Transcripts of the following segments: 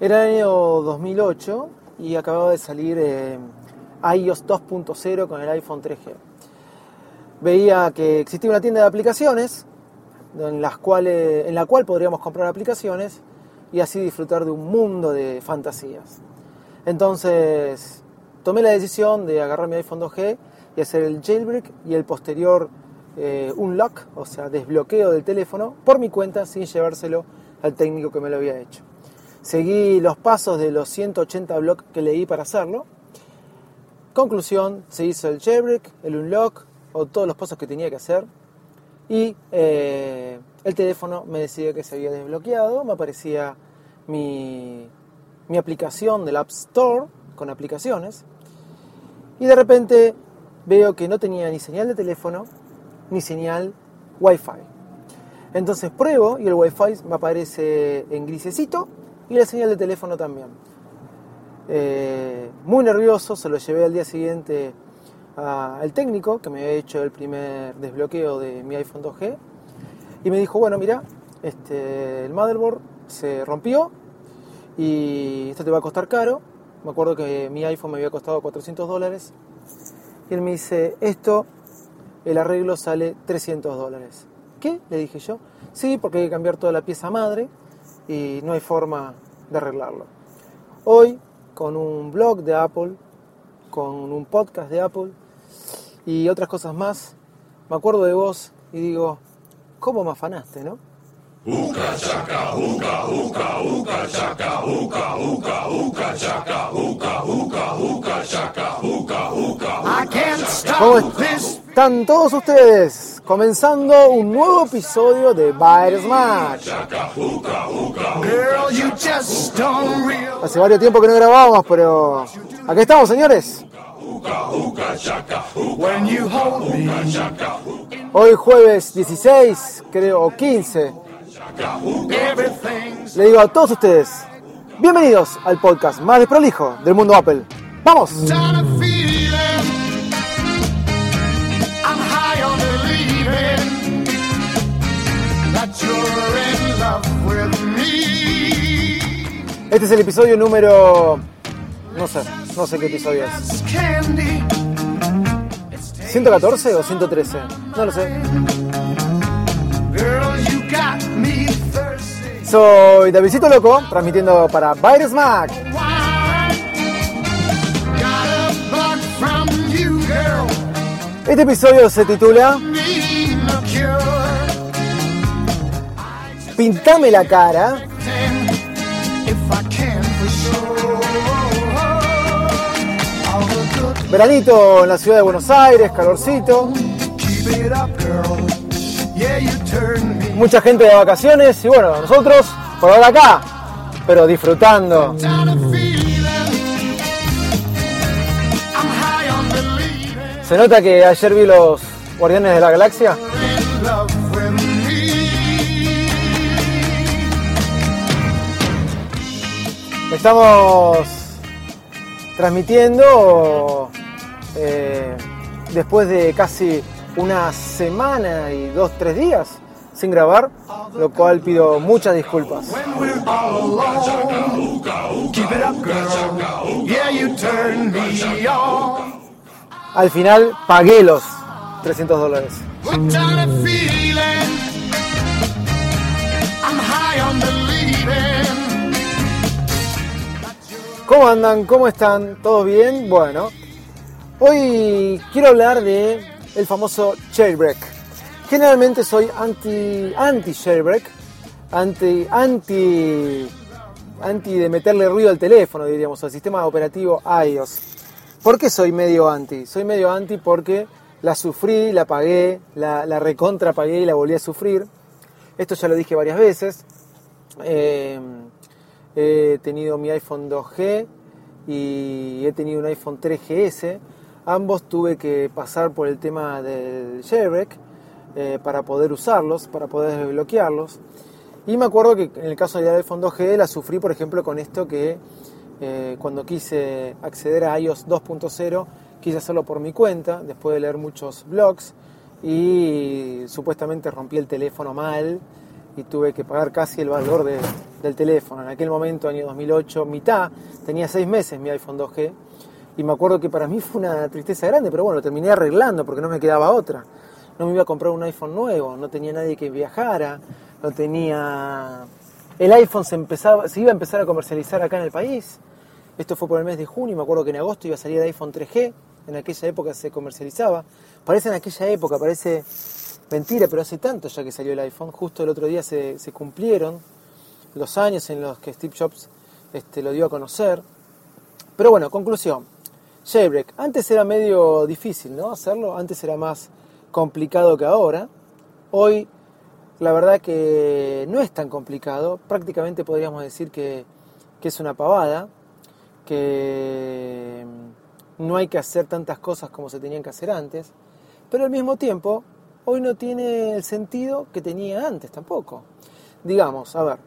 Era el año 2008 y acababa de salir eh, iOS 2.0 con el iPhone 3G. Veía que existía una tienda de aplicaciones en, la cual podríamos comprar aplicaciones y así disfrutar de un mundo de fantasías. Entonces tomé la decisión de agarrar mi iPhone 2G y hacer el jailbreak y el posterior eh, unlock, o sea, desbloqueo del teléfono por mi cuenta sin llevárselo al técnico que me lo había hecho. Seguí los pasos de los 180 blogs que leí para hacerlo. Conclusión, se hizo el jailbreak, el unlock o todos los pasos que tenía que hacer. Y eh, el teléfono me decía que se había desbloqueado, me aparecía mi, mi aplicación del App Store con aplicaciones. Y de repente veo que no tenía ni señal de teléfono ni señal Wi-Fi. Entonces pruebo y el Wi-Fi me aparece en grisecito y la señal de teléfono también. Eh, muy nervioso, se lo llevé al día siguiente al técnico que me había hecho el primer desbloqueo de mi iPhone 2G y me dijo, bueno, mira, este, el motherboard se rompió y esto te va a costar caro. Me acuerdo que mi iPhone me había costado 400 dólares y él me dice, esto, el arreglo sale 300 dólares. ¿Qué? Le dije yo. Sí, porque hay que cambiar toda la pieza madre y no hay forma de arreglarlo. Hoy, con un blog de Apple, con un podcast de Apple y otras cosas más, me acuerdo de vos y digo, ¿cómo me afanaste, no? ¿Cómo están todos ustedes? Comenzando un nuevo episodio de Bite Smash. Hace varios tiempo que no grabábamos, pero aquí estamos, señores. Hoy jueves 16, creo, o 15. Le digo a todos ustedes, bienvenidos al podcast más desprolijo del mundo Apple. ¡Vamos! Este es el episodio número... No sé, no sé qué episodio es. ¿114 o 113? No lo sé. Soy Davidcito Loco, transmitiendo para Virus Mac. Este episodio se titula Pintame la cara. Veranito en la ciudad de Buenos Aires, calorcito. Mucha gente de vacaciones y bueno, nosotros por ahora acá, pero disfrutando. Se nota que ayer vi los Guardianes de la Galaxia. Estamos transmitiendo eh, después de casi una semana y dos, tres días sin grabar, lo cual pido muchas disculpas. Al final pagué los 300 dólares. ¿Cómo andan? ¿Cómo están? ¿Todo bien? Bueno, hoy quiero hablar de el famoso jailbreak. Generalmente soy anti anti jailbreak, anti anti anti de meterle ruido al teléfono, diríamos, al sistema operativo iOS. ¿Por qué soy medio anti? Soy medio anti porque la sufrí, la pagué, la, la recontra pagué y la volví a sufrir. Esto ya lo dije varias veces. Eh, he tenido mi iPhone 2G y he tenido un iPhone 3GS. Ambos tuve que pasar por el tema del jailbreak eh, para poder usarlos, para poder desbloquearlos. Y me acuerdo que en el caso del iPhone 2G la sufrí, por ejemplo, con esto que eh, cuando quise acceder a iOS 2.0, quise hacerlo por mi cuenta, después de leer muchos blogs, y supuestamente rompí el teléfono mal y tuve que pagar casi el valor del teléfono. En aquel momento, año 2008, mitad, tenía seis meses mi iPhone 2G y me acuerdo que para mí fue una tristeza grande, pero bueno, lo terminé arreglando porque no me quedaba otra. No me iba a comprar un iPhone nuevo, no tenía nadie que viajara, no tenía... El iPhone se, empezaba, se iba a empezar a comercializar acá en el país. Esto fue por el mes de junio, me acuerdo que en agosto iba a salir el iPhone 3G, en aquella época se comercializaba. Parece en aquella época, parece Mentira, pero hace tanto ya que salió el iPhone. Justo el otro día se, cumplieron los años en los que Steve Jobs este, lo dio a conocer. Pero bueno, conclusión. Jailbreak. Antes era medio difícil, ¿no? Hacerlo. Antes era más complicado que ahora. Hoy, la verdad que no es tan complicado. Prácticamente podríamos decir que, que es una pavada. Que no hay que hacer tantas cosas como se tenían que hacer antes. Pero al mismo tiempo hoy no tiene el sentido que tenía antes tampoco. Digamos, a ver,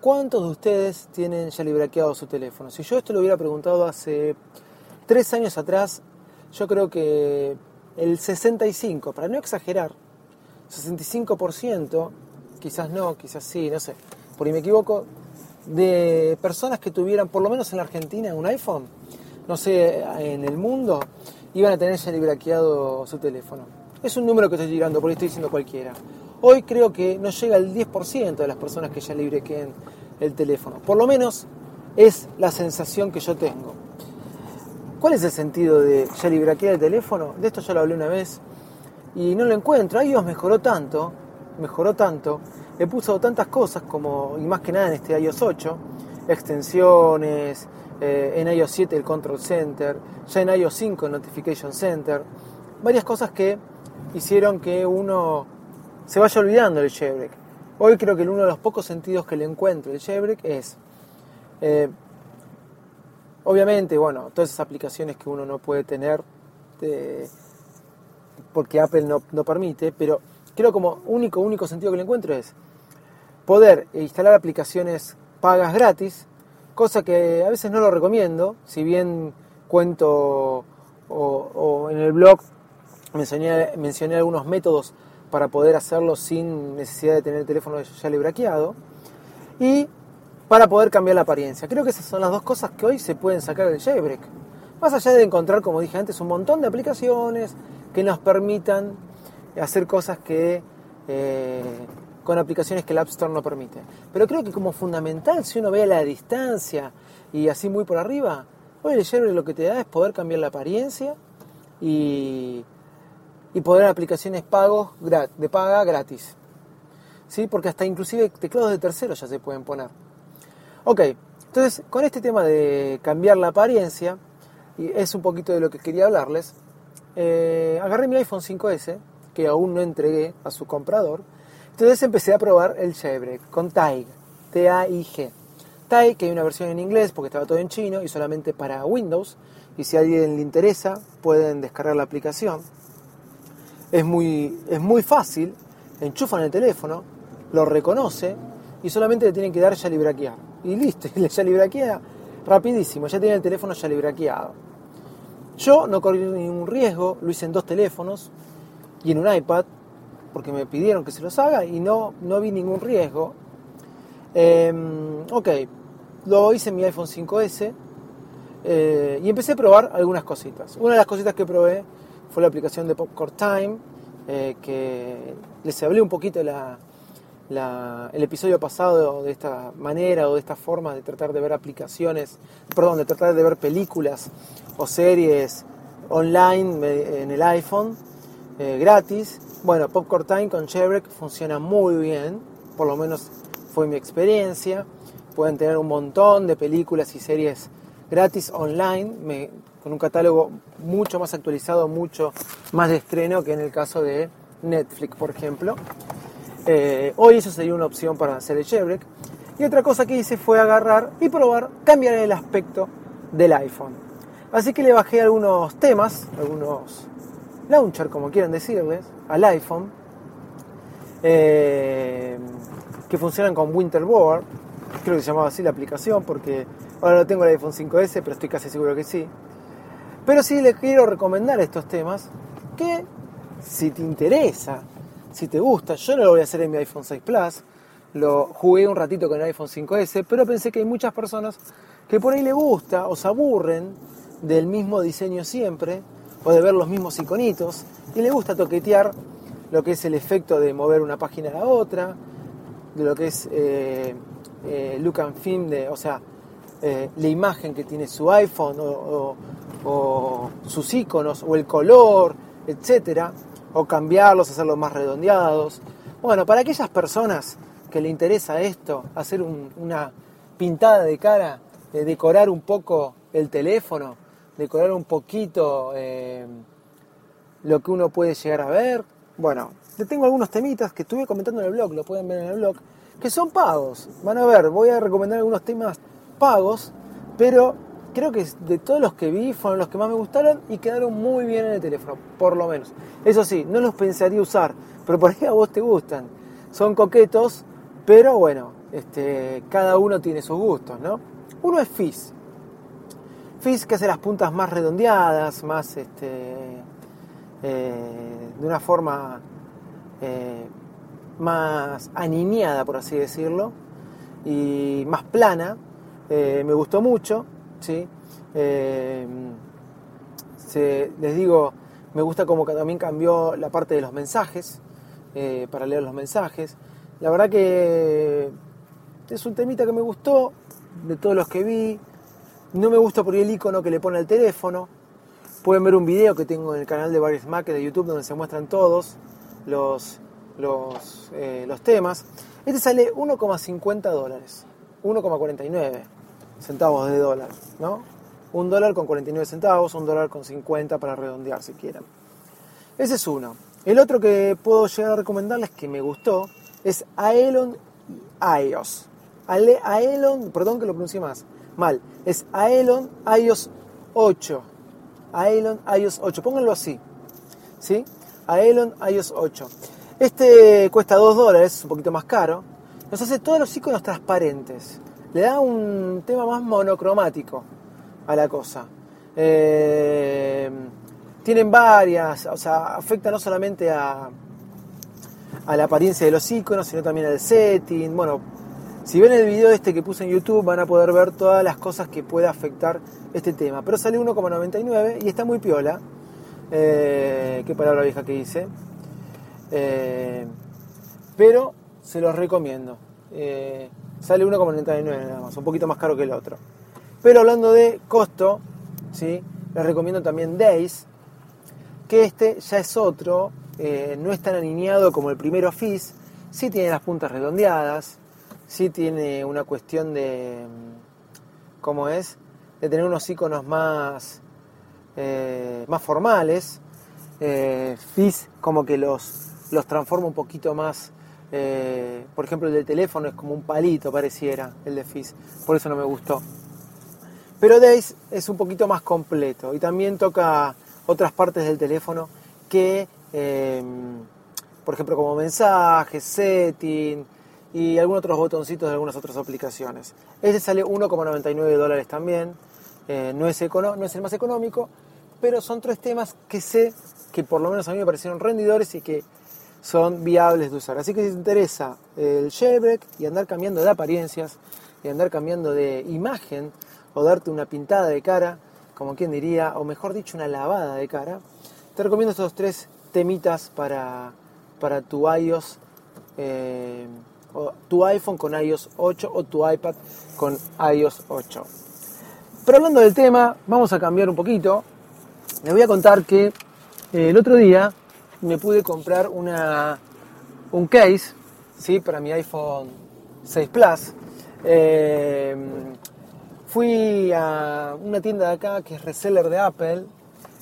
¿cuántos de ustedes tienen ya librequeado su teléfono? Si yo esto lo hubiera preguntado hace tres años atrás, yo creo que el 65, para no exagerar, 65%, quizás no, quizás sí, no sé, por ahí me equivoco, de personas que tuvieran, por lo menos en la Argentina, un iPhone, no sé, en el mundo, iban a tener ya librequeado su teléfono. Es un número que estoy llegando, porque estoy diciendo cualquiera. Hoy creo que no llega al 10% de las personas que ya librequeen el teléfono. Por lo menos es la sensación que yo tengo. ¿Cuál es el sentido de ya librequear el teléfono? De esto ya lo hablé una vez y no lo encuentro. iOS mejoró tanto, mejoró tanto, le puso tantas cosas como, y más que nada en este iOS 8, extensiones, eh, en iOS 7 el Control Center, ya en iOS 5 el Notification Center, varias cosas que hicieron que uno se vaya olvidando del jailbreak. Hoy creo que uno de los pocos sentidos que le encuentro del jailbreak es, eh, obviamente, bueno, todas esas aplicaciones que uno no puede tener porque Apple no, permite, pero creo como único, único sentido que le encuentro es poder instalar aplicaciones pagas gratis, cosa que a veces no lo recomiendo, si bien cuento o en el blog Mencioné, mencioné algunos métodos para poder hacerlo sin necesidad de tener el teléfono ya librequeado. Y para poder cambiar la apariencia. Creo que esas son las dos cosas que hoy se pueden sacar del jailbreak. Más allá de encontrar, como dije antes, un montón de aplicaciones que nos permitan hacer cosas que eh, con aplicaciones que el App Store no permite. Pero creo que como fundamental, si uno ve a la distancia y así muy por arriba, hoy el jailbreak lo que te da es poder cambiar la apariencia y y poder aplicaciones pagos de paga gratis. ¿Sí? Porque hasta inclusive teclados de terceros ya se pueden poner. Ok, entonces con este tema de cambiar la apariencia, y es un poquito de lo que quería hablarles, eh, agarré mi iPhone 5S, que aún no entregué a su comprador, entonces empecé a probar el jailbreak con TAIG, T-A-I-G. TAIG, que hay una versión en inglés porque estaba todo en chino y solamente para Windows, y si a alguien le interesa pueden descargar la aplicación es muy, es muy fácil, enchufan el teléfono, lo reconoce y solamente le tienen que dar ya. Y listo, ya librequea, rapidísimo, ya tenía el teléfono ya librequeado. Yo no corrí ningún riesgo, lo hice en dos teléfonos y en un iPad, porque me pidieron que se los haga y no, no vi ningún riesgo. Em, ok, lo hice en mi iPhone 5S eh, y empecé a probar algunas cositas. Una de las cositas que probé fue la aplicación de Popcorn Time, eh, que les hablé un poquito la, el episodio pasado de esta manera o de esta forma de tratar de ver aplicaciones, perdón, de tratar de ver películas o series online en el iPhone eh, gratis. Bueno, Popcorn Time con Chevrek funciona muy bien, por lo menos fue mi experiencia. Pueden tener un montón de películas y series gratis online, con un catálogo mucho más actualizado, mucho más de estreno que en el caso de Netflix, por ejemplo. Eh, hoy eso sería una opción para hacer el jailbreak. Y otra cosa que hice fue agarrar y probar cambiar el aspecto del iPhone. Así que le bajé algunos temas, algunos launcher, como quieran decirles, al iPhone, eh, que funcionan con Winterboard. Creo que se llamaba así la aplicación, porque ahora no tengo el iPhone 5S, pero estoy casi seguro que sí. Pero sí les quiero recomendar estos temas que, si te interesa si te gusta. Yo no lo voy a hacer en mi iPhone 6 Plus. Lo jugué un ratito con el iPhone 5S, pero pensé que hay muchas personas que por ahí le gusta o se aburren del mismo diseño siempre o de ver los mismos iconitos y le gusta toquetear lo que es el efecto de mover una página a la otra, de lo que es eh, eh, look and film, de, o sea, eh, la imagen que tiene su iPhone o, o sus iconos o el color, etcétera o cambiarlos, hacerlos más redondeados. Bueno, para aquellas personas que le interesa esto, hacer una pintada de cara, decorar un poco el teléfono, decorar un poquito eh, lo que uno puede llegar a ver. Bueno, te tengo algunos temitas que estuve comentando en el blog, lo pueden ver en el blog, que son pagos. Van a ver, voy a recomendar algunos temas pagos, pero creo que de todos los que vi fueron los que más me gustaron y quedaron muy bien en el teléfono, por lo menos. Eso sí, no los pensaría usar, pero por ahí a vos te gustan. Son coquetos, pero bueno, este, cada uno tiene sus gustos, ¿no? Uno es Fizz. Fizz que hace las puntas más redondeadas, más este, eh, de una forma eh, más aniñada, por así decirlo, y más plana. Eh, me gustó mucho. ¿Sí? Eh, les digo, me gusta como también cambió la parte de los mensajes, eh, para leer los mensajes. La verdad que es un temita que me gustó, de todos los que vi. No me gusta por el icono que le pone al teléfono. Pueden ver un video que tengo en el canal de Various Mac de YouTube donde se muestran todos los, los, eh, los temas. Este sale 1,50 dólares, 1,49 centavos de dólar, ¿no? Un dólar con 49 centavos, un dólar con 50 para redondear si quieren. Ese es uno. El otro que puedo llegar a recomendarles que me gustó es Aelon iOS. Aelon, perdón que lo pronuncie más, mal, es Aelon iOS 8. Aelon iOS 8, pónganlo así, ¿sí? Aelon iOS 8. Este cuesta 2 dólares, un poquito más caro. Nos hace todos los iconos transparentes le da un tema más monocromático a la cosa. Eh, tienen varias, o sea, afecta no solamente a, a la apariencia de los iconos, sino también al setting. Bueno, si ven el video este que puse en YouTube van a poder ver todas las cosas que puede afectar este tema. Pero sale 1,99 y está muy piola. Eh, qué palabra vieja que hice. Eh, pero se los recomiendo. Sale 1,99 nada más, un poquito más caro que el otro. Pero hablando de costo, ¿sí? les recomiendo también Days, que este ya es otro, eh, no es tan alineado como el primero Fizz, sí tiene las puntas redondeadas, sí tiene una cuestión de, ¿cómo es? De tener unos iconos más, eh, más formales. Eh, Fizz como que los, los transforma un poquito más eh, por ejemplo, el del teléfono es como un palito, pareciera, el de Fizz. Por eso no me gustó. Pero Days es un poquito más completo y también toca otras partes del teléfono que, em, por ejemplo, como mensajes, setting y algunos otros botoncitos de algunas otras aplicaciones. Este sale 1,99 dólares también, eh, no, es no es el más económico, pero son tres temas que sé que por lo menos a mí me parecieron rendidores y que son viables de usar. Así que si te interesa el jailbreak y andar cambiando de apariencias y andar cambiando de imagen o darte una pintada de cara, como quien diría, o mejor dicho, una lavada de cara, te recomiendo estos tres temitas para, para tu iOS. Eh, o tu iPhone con iOS 8 o tu iPad con iOS 8. Pero hablando del tema, vamos a cambiar un poquito. Les voy a contar que eh, el otro día me pude comprar una, un case ¿sí? para mi iPhone 6 Plus. Eh, fui a una tienda de acá que es reseller de Apple,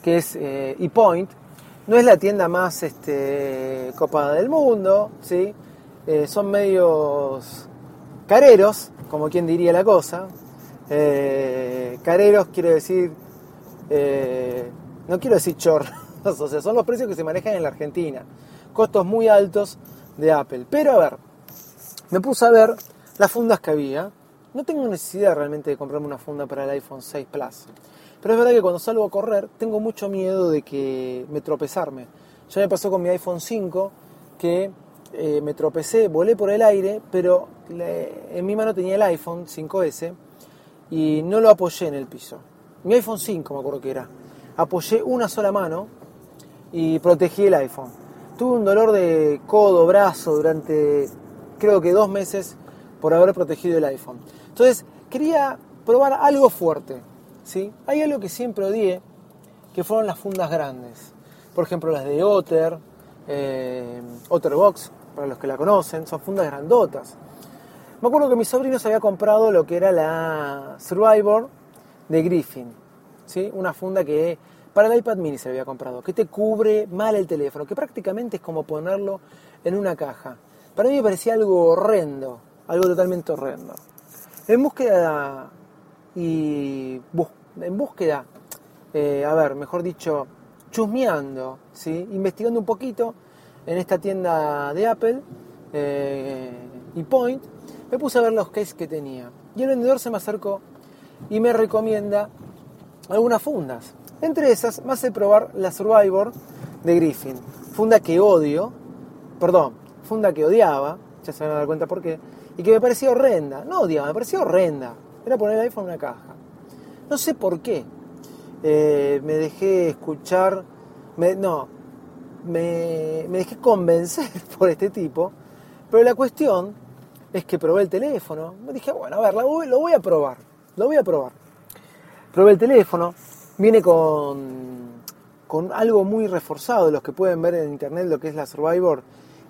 que es eh, ePoint. No es la tienda más este, copada del mundo, ¿sí? Eh, son medios careros, como quien diría la cosa. Eh, careros quiere decir, no quiero decir chorros, o sea, son los precios que se manejan en la Argentina. Costos muy altos de Apple. Pero a ver, me puse a ver las fundas que había. No tengo necesidad realmente de comprarme una funda para el iPhone 6 Plus. Pero es verdad que cuando salgo a correr tengo mucho miedo de que me tropezarme. Ya me pasó con mi iPhone 5 que eh, me tropecé, volé por el aire, pero en mi mano tenía el iPhone 5S y no lo apoyé en el piso. Mi iPhone 5 me acuerdo que era. Apoyé una sola mano y protegí el iPhone. Tuve un dolor de codo, brazo durante creo que dos meses por haber protegido el iPhone. Entonces quería probar algo fuerte. ¿sí? Hay algo que siempre odié, que fueron las fundas grandes. Por ejemplo, las de Otter, eh, Otterbox, para los que la conocen, son fundas grandotas. Me acuerdo que mi sobrino se había comprado lo que era la Survivor de Griffin, ¿sí? una funda que para el iPad mini se había comprado, que te cubre mal el teléfono, que prácticamente es como ponerlo en una caja. Para mí me parecía algo horrendo, algo totalmente horrendo. En búsqueda y en búsqueda, eh, a ver, mejor dicho, chusmeando, ¿sí? investigando un poquito, en esta tienda de Apple, eh, y Point, me puse a ver los cases que tenía. Y el vendedor se me acercó y me recomienda algunas fundas. Entre esas me hace probar la Survivor de Griffin. Funda que odio, perdón, funda que odiaba, ya se van a dar cuenta por qué, y que me parecía horrenda. No odiaba, me parecía horrenda. Era poner el iPhone en una caja. No sé por qué. Eh, me dejé escuchar, me, no, me, dejé convencer por este tipo, pero la cuestión es que probé el teléfono. Me dije, bueno, a ver, lo voy, lo voy a probar, lo voy a probar. Probé el teléfono, viene con, con algo muy reforzado, los que pueden ver en internet lo que es la Survivor,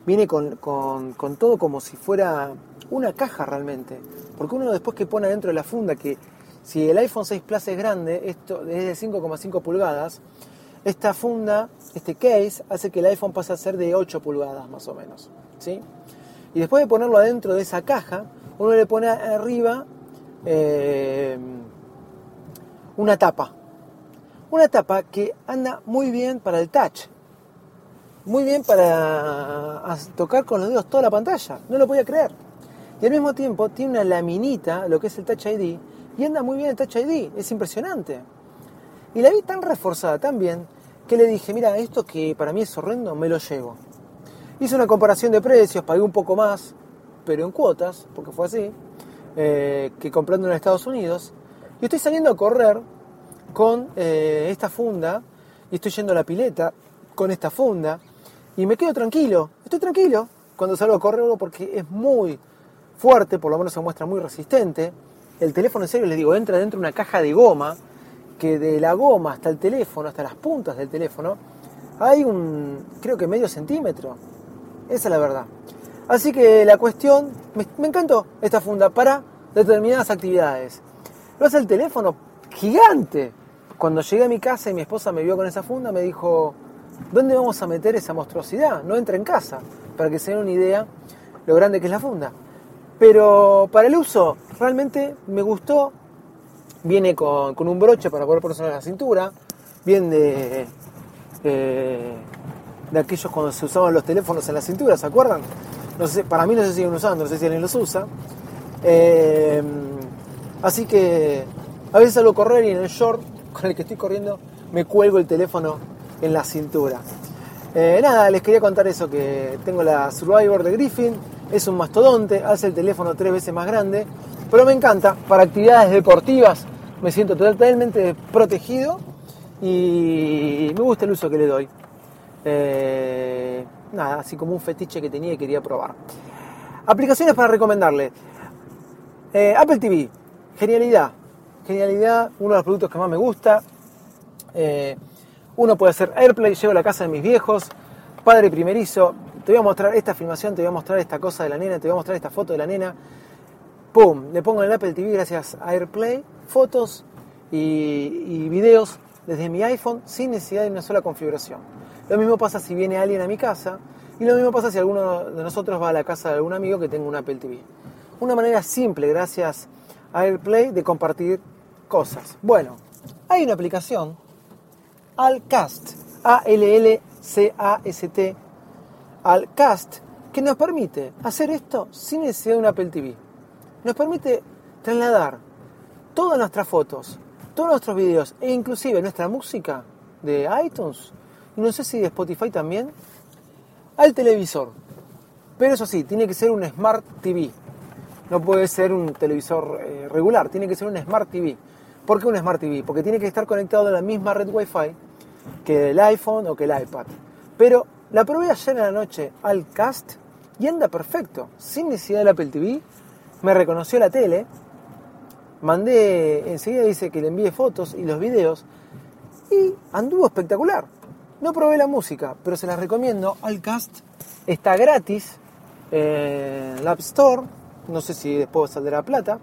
viene con, con, todo como si fuera una caja realmente. Porque uno después que pone dentro de la funda, que si el iPhone 6 Plus es grande, esto es de 5,5 pulgadas, esta funda, este case, hace que el iPhone pase a ser de 8 pulgadas más o menos. ¿sí? Y después de ponerlo adentro de esa caja, uno le pone arriba eh, una tapa. Una tapa que anda muy bien para el touch. Muy bien para tocar con los dedos toda la pantalla. No lo podía creer. Y al mismo tiempo tiene una laminita, lo que es el Touch ID, y anda muy bien el Touch ID. Es impresionante. Y la vi tan reforzada, tan bien, que le dije, mira, esto que para mí es horrendo, me lo llevo. Hice una comparación de precios, pagué un poco más, pero en cuotas, porque fue así, eh, que comprando en Estados Unidos. Y estoy saliendo a correr con eh, esta funda, y estoy yendo a la pileta con esta funda, y me quedo tranquilo, estoy tranquilo cuando salgo a correr porque es muy fuerte, por lo menos se muestra muy resistente. El teléfono en serio, les digo, entra dentro de una caja de goma, que de la goma hasta el teléfono, hasta las puntas del teléfono, hay un, creo que medio centímetro. Esa es la verdad. Así que la cuestión, me, encantó esta funda para determinadas actividades. Lo hace el teléfono gigante. Cuando llegué a mi casa y mi esposa me vio con esa funda, me dijo, ¿dónde vamos a meter esa monstruosidad? No entra en casa, para que se den una idea lo grande que es la funda. Pero para el uso, realmente me gustó, viene con, un broche para poder ponerse en la cintura, viene de, de aquellos cuando se usaban los teléfonos en la cintura, ¿se acuerdan? No sé, para mí no se siguen usando, no sé si alguien los usa. Eh, así que a veces salgo a correr y en el short con el que estoy corriendo me cuelgo el teléfono en la cintura. Eh, nada, les quería contar eso, que tengo la Survivor de Griffin, es un mastodonte, hace el teléfono tres veces más grande, pero me encanta, para actividades deportivas me siento totalmente protegido y me gusta el uso que le doy. Eh, nada, así como un fetiche que tenía y quería probar. Aplicaciones para recomendarle. Eh, Apple TV, genialidad. Genialidad, uno de los productos que más me gusta. Eh, uno puede hacer AirPlay, llevo a la casa de mis viejos, padre primerizo, te voy a mostrar esta filmación, te voy a mostrar esta cosa de la nena, te voy a mostrar esta foto de la nena. ¡Pum! Le pongo en el Apple TV gracias a AirPlay, fotos y, y videos desde mi iPhone sin necesidad de una sola configuración. Lo mismo pasa si viene alguien a mi casa y lo mismo pasa si alguno de nosotros va a la casa de algún amigo que tenga un Apple TV. Una manera simple, gracias a AirPlay, de compartir Bueno, hay una aplicación, Alcast, A-L-L-C-A-S-T, Alcast, que nos permite hacer esto sin necesidad de un Apple TV. Nos permite trasladar todas nuestras fotos, todos nuestros videos e inclusive nuestra música de iTunes, y no sé si de Spotify también, al televisor. Pero eso sí, tiene que ser un Smart TV. No puede ser un televisor eh, regular, tiene que ser un Smart TV. ¿Por qué un Smart TV? Porque tiene que estar conectado a la misma red Wi-Fi que el iPhone o que el iPad. Pero la probé ayer en la noche al cast y anda perfecto, sin necesidad del Apple TV. Me reconoció la tele, mandé, enseguida dice que le envíe fotos y los videos y anduvo espectacular. No probé la música, pero se las recomiendo. Alcast está gratis en la App Store. No sé si después saldrá plata,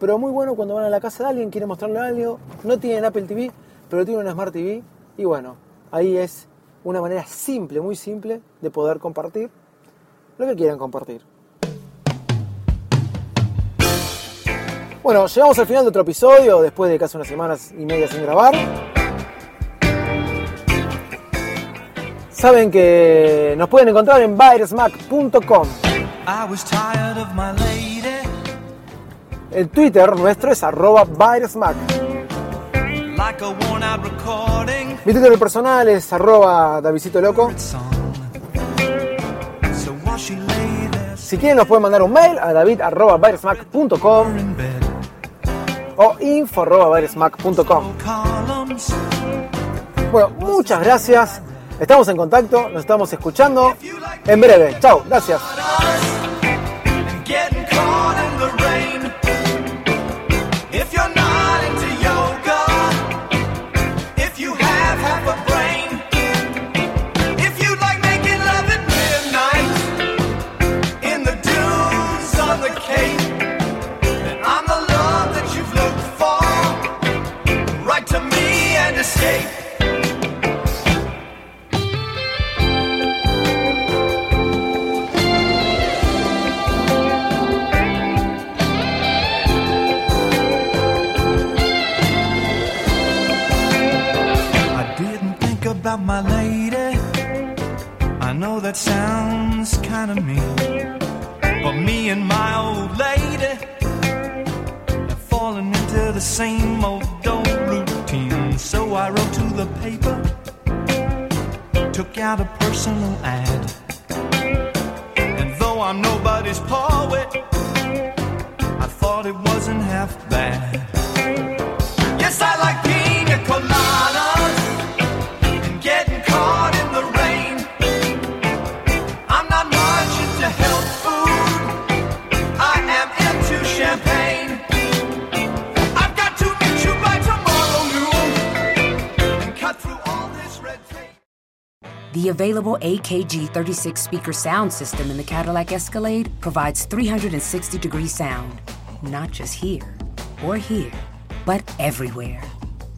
pero muy bueno cuando van a la casa de alguien, quieren mostrarle algo. No tienen Apple TV, pero tienen una Smart TV. Y bueno, ahí es una manera simple, muy simple, de poder compartir lo que quieran compartir. Bueno, llegamos al final de otro episodio, después de casi unas semanas y media sin grabar. Saben que nos pueden encontrar en virusmac.com. El Twitter nuestro es arroba virusmac. Mi Twitter personal es arroba Davidito Loco. Si quieren nos pueden mandar un mail a david arroba virusmac.com o info arroba virusmac.com. Bueno, muchas gracias. Estamos en contacto, nos estamos escuchando en breve. Chao, gracias. The available AKG 36 speaker sound system in the Cadillac Escalade provides 360 degree sound, not just here or here, but everywhere.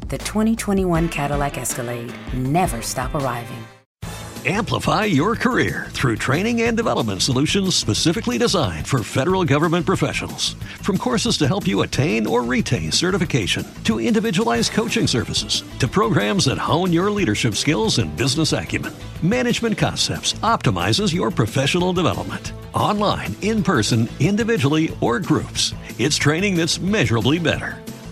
The 2021 Cadillac Escalade never stop arriving. Amplify your career through training and development solutions specifically designed for federal government professionals. From courses to help you attain or retain certification, to individualized coaching services, to programs that hone your leadership skills and business acumen, Management Concepts optimizes your professional development. online, in person, individually, or groups. It's training that's measurably better.